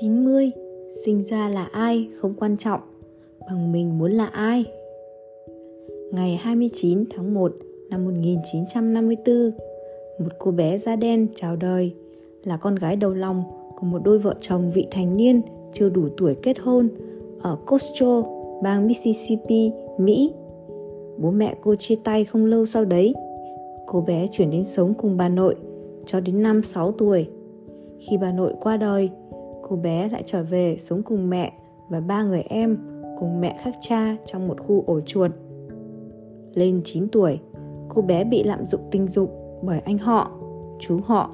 90 Sinh ra là ai không quan trọng Bằng mình muốn là ai Ngày 29 tháng 1 năm 1954 Một cô bé da đen chào đời Là con gái đầu lòng của một đôi vợ chồng vị thành niên chưa đủ tuổi kết hôn ở Costco, bang Mississippi, Mỹ. Bố mẹ cô chia tay không lâu sau đấy. Cô bé chuyển đến sống cùng bà nội cho đến năm 6 tuổi. Khi bà nội qua đời, cô bé lại trở về sống cùng mẹ và ba người em cùng mẹ khác cha trong một khu ổ chuột. Lên 9 tuổi, cô bé bị lạm dụng tình dục bởi anh họ, chú họ,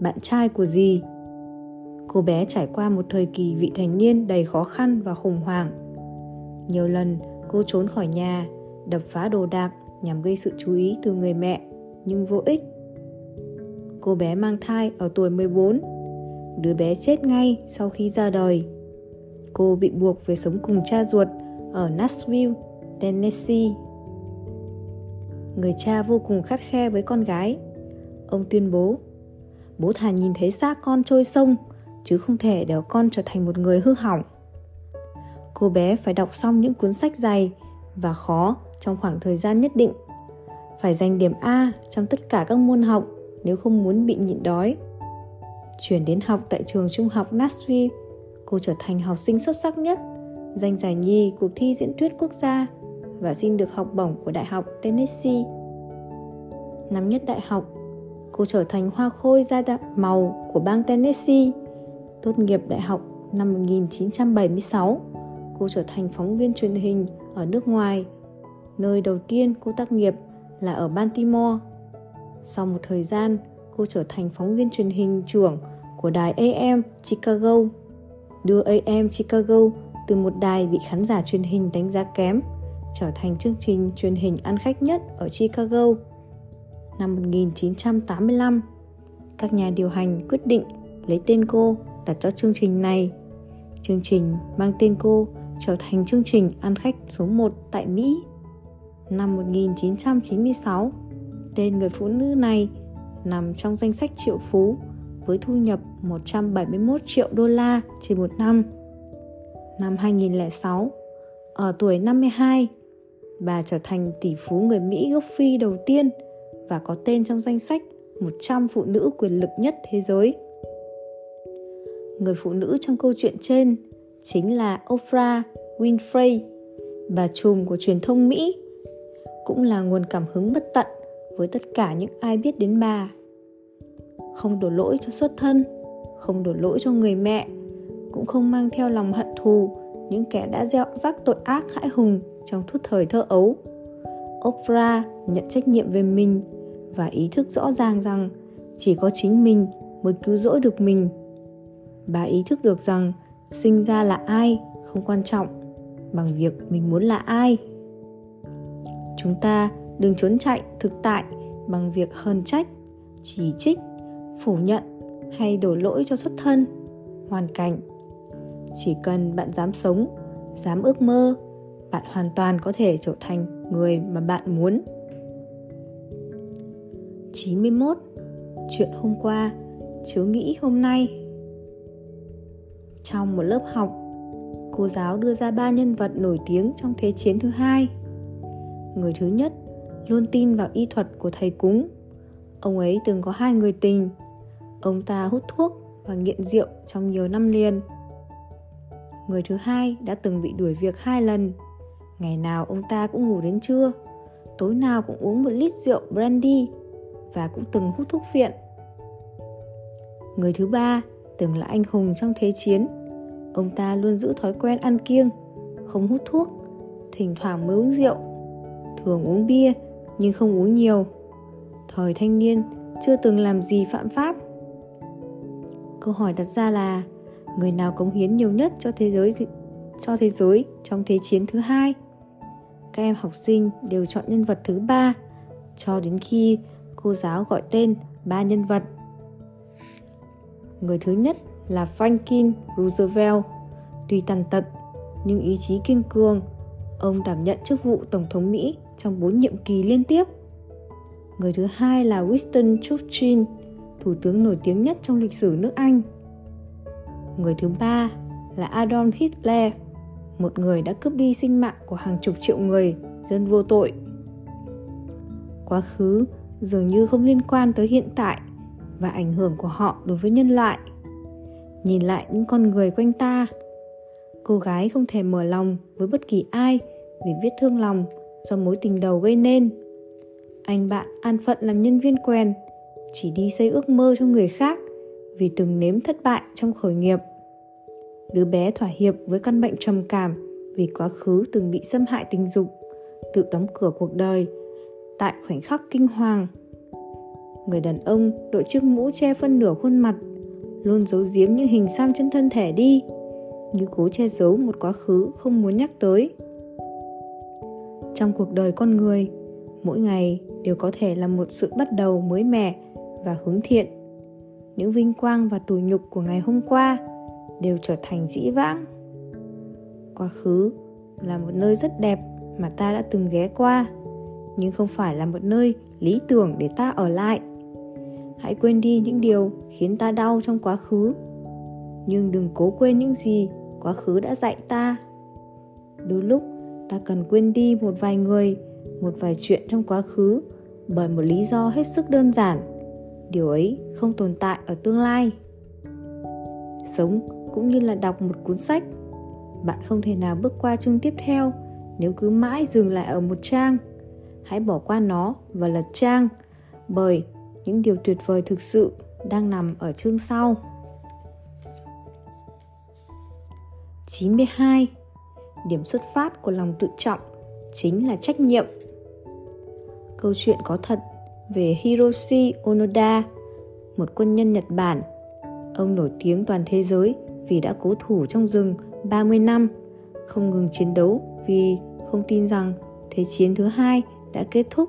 bạn trai của dì. Cô bé trải qua một thời kỳ vị thành niên đầy khó khăn và khủng hoảng. Nhiều lần cô trốn khỏi nhà, đập phá đồ đạc nhằm gây sự chú ý từ người mẹ, nhưng vô ích. Cô bé mang thai ở tuổi 14 đứa bé chết ngay sau khi ra đời. Cô bị buộc về sống cùng cha ruột ở Nashville, Tennessee. Người cha vô cùng khắt khe với con gái. Ông tuyên bố, bố thà nhìn thấy xác con trôi sông, chứ không thể để con trở thành một người hư hỏng. Cô bé phải đọc xong những cuốn sách dày và khó trong khoảng thời gian nhất định. Phải giành điểm A trong tất cả các môn học nếu không muốn bị nhịn đói chuyển đến học tại trường trung học Nashville. Cô trở thành học sinh xuất sắc nhất, giành giải nhì cuộc thi diễn thuyết quốc gia và xin được học bổng của Đại học Tennessee. Năm nhất đại học, cô trở thành hoa khôi da màu của bang Tennessee. Tốt nghiệp đại học năm 1976, cô trở thành phóng viên truyền hình ở nước ngoài. Nơi đầu tiên cô tác nghiệp là ở Baltimore. Sau một thời gian, cô trở thành phóng viên truyền hình trưởng của đài AM Chicago, đưa AM Chicago từ một đài bị khán giả truyền hình đánh giá kém trở thành chương trình truyền hình ăn khách nhất ở Chicago. Năm 1985, các nhà điều hành quyết định lấy tên cô đặt cho chương trình này. Chương trình mang tên cô trở thành chương trình ăn khách số 1 tại Mỹ. Năm 1996, tên người phụ nữ này nằm trong danh sách triệu phú với thu nhập 171 triệu đô la trên một năm. Năm 2006, ở tuổi 52, bà trở thành tỷ phú người Mỹ gốc Phi đầu tiên và có tên trong danh sách 100 phụ nữ quyền lực nhất thế giới. Người phụ nữ trong câu chuyện trên chính là Oprah Winfrey, bà trùm của truyền thông Mỹ, cũng là nguồn cảm hứng bất tận với tất cả những ai biết đến bà. Không đổ lỗi cho xuất thân, không đổ lỗi cho người mẹ, cũng không mang theo lòng hận thù những kẻ đã gieo rắc tội ác hãi hùng trong suốt thời thơ ấu. Oprah nhận trách nhiệm về mình và ý thức rõ ràng rằng chỉ có chính mình mới cứu rỗi được mình. Bà ý thức được rằng sinh ra là ai không quan trọng bằng việc mình muốn là ai. Chúng ta đừng trốn chạy thực tại bằng việc hờn trách, chỉ trích, phủ nhận hay đổ lỗi cho xuất thân, hoàn cảnh. Chỉ cần bạn dám sống, dám ước mơ, bạn hoàn toàn có thể trở thành người mà bạn muốn. 91 Chuyện hôm qua chứa nghĩ hôm nay. Trong một lớp học, Cô giáo đưa ra ba nhân vật nổi tiếng trong Thế chiến thứ hai. Người thứ nhất luôn tin vào y thuật của thầy cúng Ông ấy từng có hai người tình Ông ta hút thuốc và nghiện rượu trong nhiều năm liền. Người thứ hai đã từng bị đuổi việc hai lần. Ngày nào ông ta cũng ngủ đến trưa, tối nào cũng uống một lít rượu brandy và cũng từng hút thuốc phiện. Người thứ ba từng là anh hùng trong thế chiến. Ông ta luôn giữ thói quen ăn kiêng, không hút thuốc, thỉnh thoảng mới uống rượu, thường uống bia nhưng không uống nhiều. Thời thanh niên chưa từng làm gì phạm pháp. Câu hỏi đặt ra là, người nào cống hiến nhiều nhất cho thế giới cho thế giới trong thế chiến thứ hai? Các em học sinh đều chọn nhân vật thứ ba, cho đến khi cô giáo gọi tên ba nhân vật. Người thứ nhất là franklin roosevelt, tuy tàn tật nhưng ý chí kiên cường. Ông đảm nhận chức vụ tổng thống mỹ trong bốn nhiệm kỳ liên tiếp người thứ hai là winston churchill thủ tướng nổi tiếng nhất trong lịch sử nước Anh. Người thứ ba là Adolf Hitler, một người đã cướp đi sinh mạng của hàng chục triệu người, dân vô tội. Quá khứ dường như không liên quan tới hiện tại và ảnh hưởng của họ đối với nhân loại. Nhìn lại những con người quanh ta, cô gái không thể mở lòng với bất kỳ ai vì viết thương lòng do mối tình đầu gây nên. Anh bạn an phận làm nhân viên quen, chỉ đi xây ước mơ cho người khác vì từng nếm thất bại trong khởi nghiệp. Đứa bé thỏa hiệp với căn bệnh trầm cảm vì quá khứ từng bị xâm hại tình dục, tự đóng cửa cuộc đời tại khoảnh khắc kinh hoàng. Người đàn ông đội chiếc mũ che phân nửa khuôn mặt, luôn giấu giếm những hình xăm trên thân thể đi, như cố che giấu một quá khứ không muốn nhắc tới. Trong cuộc đời con người, mỗi ngày đều có thể là một sự bắt đầu mới mẻ và hướng thiện. Những vinh quang và tủi nhục của ngày hôm qua đều trở thành dĩ vãng. Quá khứ là một nơi rất đẹp mà ta đã từng ghé qua, nhưng không phải là một nơi lý tưởng để ta ở lại. Hãy quên đi những điều khiến ta đau trong quá khứ, nhưng đừng cố quên những gì quá khứ đã dạy ta. Đôi lúc ta cần quên đi một vài người, một vài chuyện trong quá khứ bởi một lý do hết sức đơn giản. Điều ấy không tồn tại ở tương lai. Sống cũng như là đọc một cuốn sách bạn không thể nào bước qua chương tiếp theo nếu cứ mãi dừng lại ở một trang hãy bỏ qua nó và lật trang bởi những điều tuyệt vời thực sự đang nằm ở chương sau 92 Điểm xuất phát của lòng tự trọng chính là trách nhiệm. Câu chuyện có thật về Hiroshi Onoda, một quân nhân Nhật Bản. Ông nổi tiếng toàn thế giới vì đã cố thủ trong rừng 30 năm, không ngừng chiến đấu vì không tin rằng Thế chiến thứ hai đã kết thúc.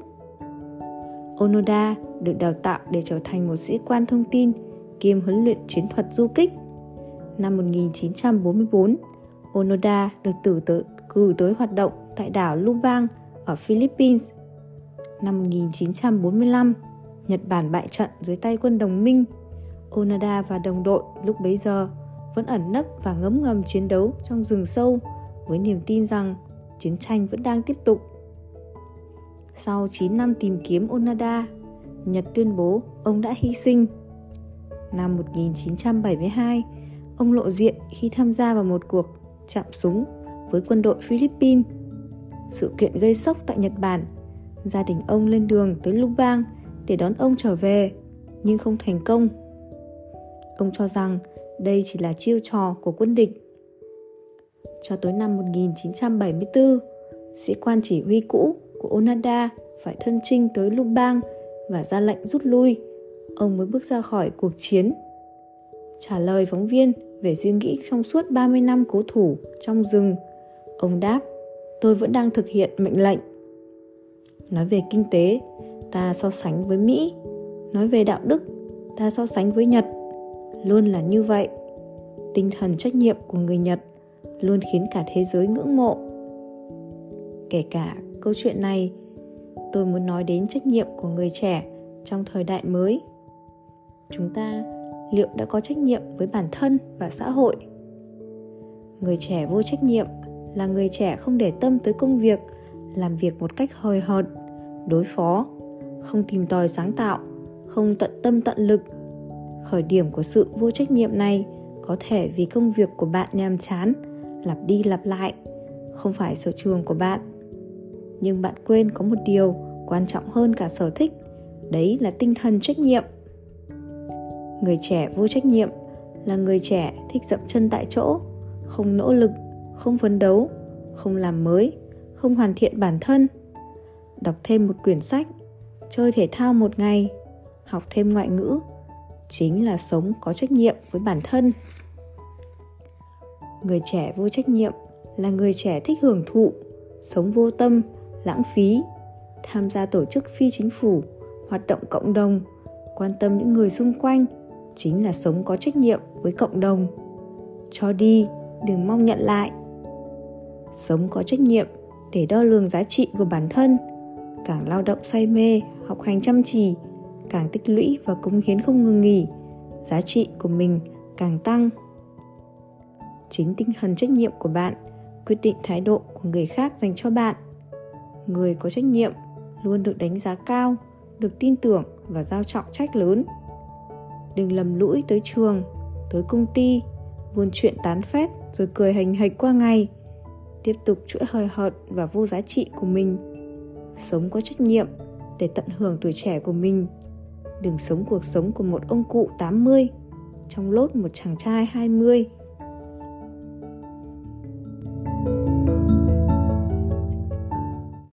Onoda được đào tạo để trở thành một sĩ quan thông tin kiêm huấn luyện chiến thuật du kích. Năm 1944, Onoda được tử tới, cử tới hoạt động tại đảo Lubang ở Philippines. Năm 1945, Nhật Bản bại trận dưới tay quân đồng minh. Onoda và đồng đội lúc bấy giờ vẫn ẩn nấp và ngấm ngầm chiến đấu trong rừng sâu với niềm tin rằng chiến tranh vẫn đang tiếp tục. Sau 9 năm tìm kiếm Onoda, Nhật tuyên bố ông đã hy sinh. Năm 1972, ông lộ diện khi tham gia vào một cuộc chạm súng với quân đội Philippines. Sự kiện gây sốc tại Nhật Bản. Gia đình ông lên đường tới Lubang để đón ông trở về, nhưng không thành công. Ông cho rằng đây chỉ là chiêu trò của quân địch. Cho tới năm 1974, sĩ quan chỉ huy cũ của Onada phải thân chinh tới Lubang và ra lệnh rút lui. Ông mới bước ra khỏi cuộc chiến. Trả lời phóng viên về suy nghĩ trong suốt 30 năm cố thủ trong rừng, ông đáp, tôi vẫn đang thực hiện mệnh lệnh. Nói về kinh tế, ta so sánh với Mỹ. Nói về đạo đức, ta so sánh với Nhật. Luôn là như vậy. Tinh thần trách nhiệm của người nhật luôn khiến cả thế giới ngưỡng mộ. Kể cả câu chuyện này tôi muốn nói đến trách nhiệm của người trẻ trong thời đại mới. Chúng ta liệu đã có trách nhiệm với bản thân và xã hội? Người trẻ vô trách nhiệm là người trẻ không để tâm tới công việc, làm việc một cách hời hợt, đối phó, không tìm tòi sáng tạo, không tận tâm tận lực. Khởi điểm của sự vô trách nhiệm này có thể vì công việc của bạn nhàm chán, lặp đi lặp lại, không phải sở trường của bạn. Nhưng bạn quên có một điều quan trọng hơn cả sở thích, đấy là tinh thần trách nhiệm người trẻ vô trách nhiệm là người trẻ thích dậm chân tại chỗ, không nỗ lực, không phấn đấu, không làm mới, không hoàn thiện bản thân. Đọc thêm một quyển sách, chơi thể thao một ngày, học thêm ngoại ngữ chính là sống có trách nhiệm với bản thân. Người trẻ vô trách nhiệm là người trẻ thích hưởng thụ, sống vô tâm, lãng phí, tham gia tổ chức phi chính phủ, hoạt động cộng đồng, quan tâm những người xung quanh chính là sống có trách nhiệm với cộng đồng. Cho đi, đừng mong nhận lại. Sống có trách nhiệm để đo lường giá trị của bản thân. Càng lao động say mê, học hành chăm chỉ, càng tích lũy và cống hiến không ngừng nghỉ, giá trị của mình càng tăng. Chính tinh thần trách nhiệm của bạn quyết định thái độ của người khác dành cho bạn. Người có trách nhiệm luôn được đánh giá cao, được tin tưởng và giao trọng trách lớn đừng lầm lũi tới trường, tới công ty, buôn chuyện tán phét, rồi cười hành hạch qua ngày. Tiếp tục chuỗi hời hợt và vô giá trị của mình. Sống có trách nhiệm để tận hưởng tuổi trẻ của mình. Đừng sống cuộc sống của một ông cụ 80 trong lốt một chàng trai 20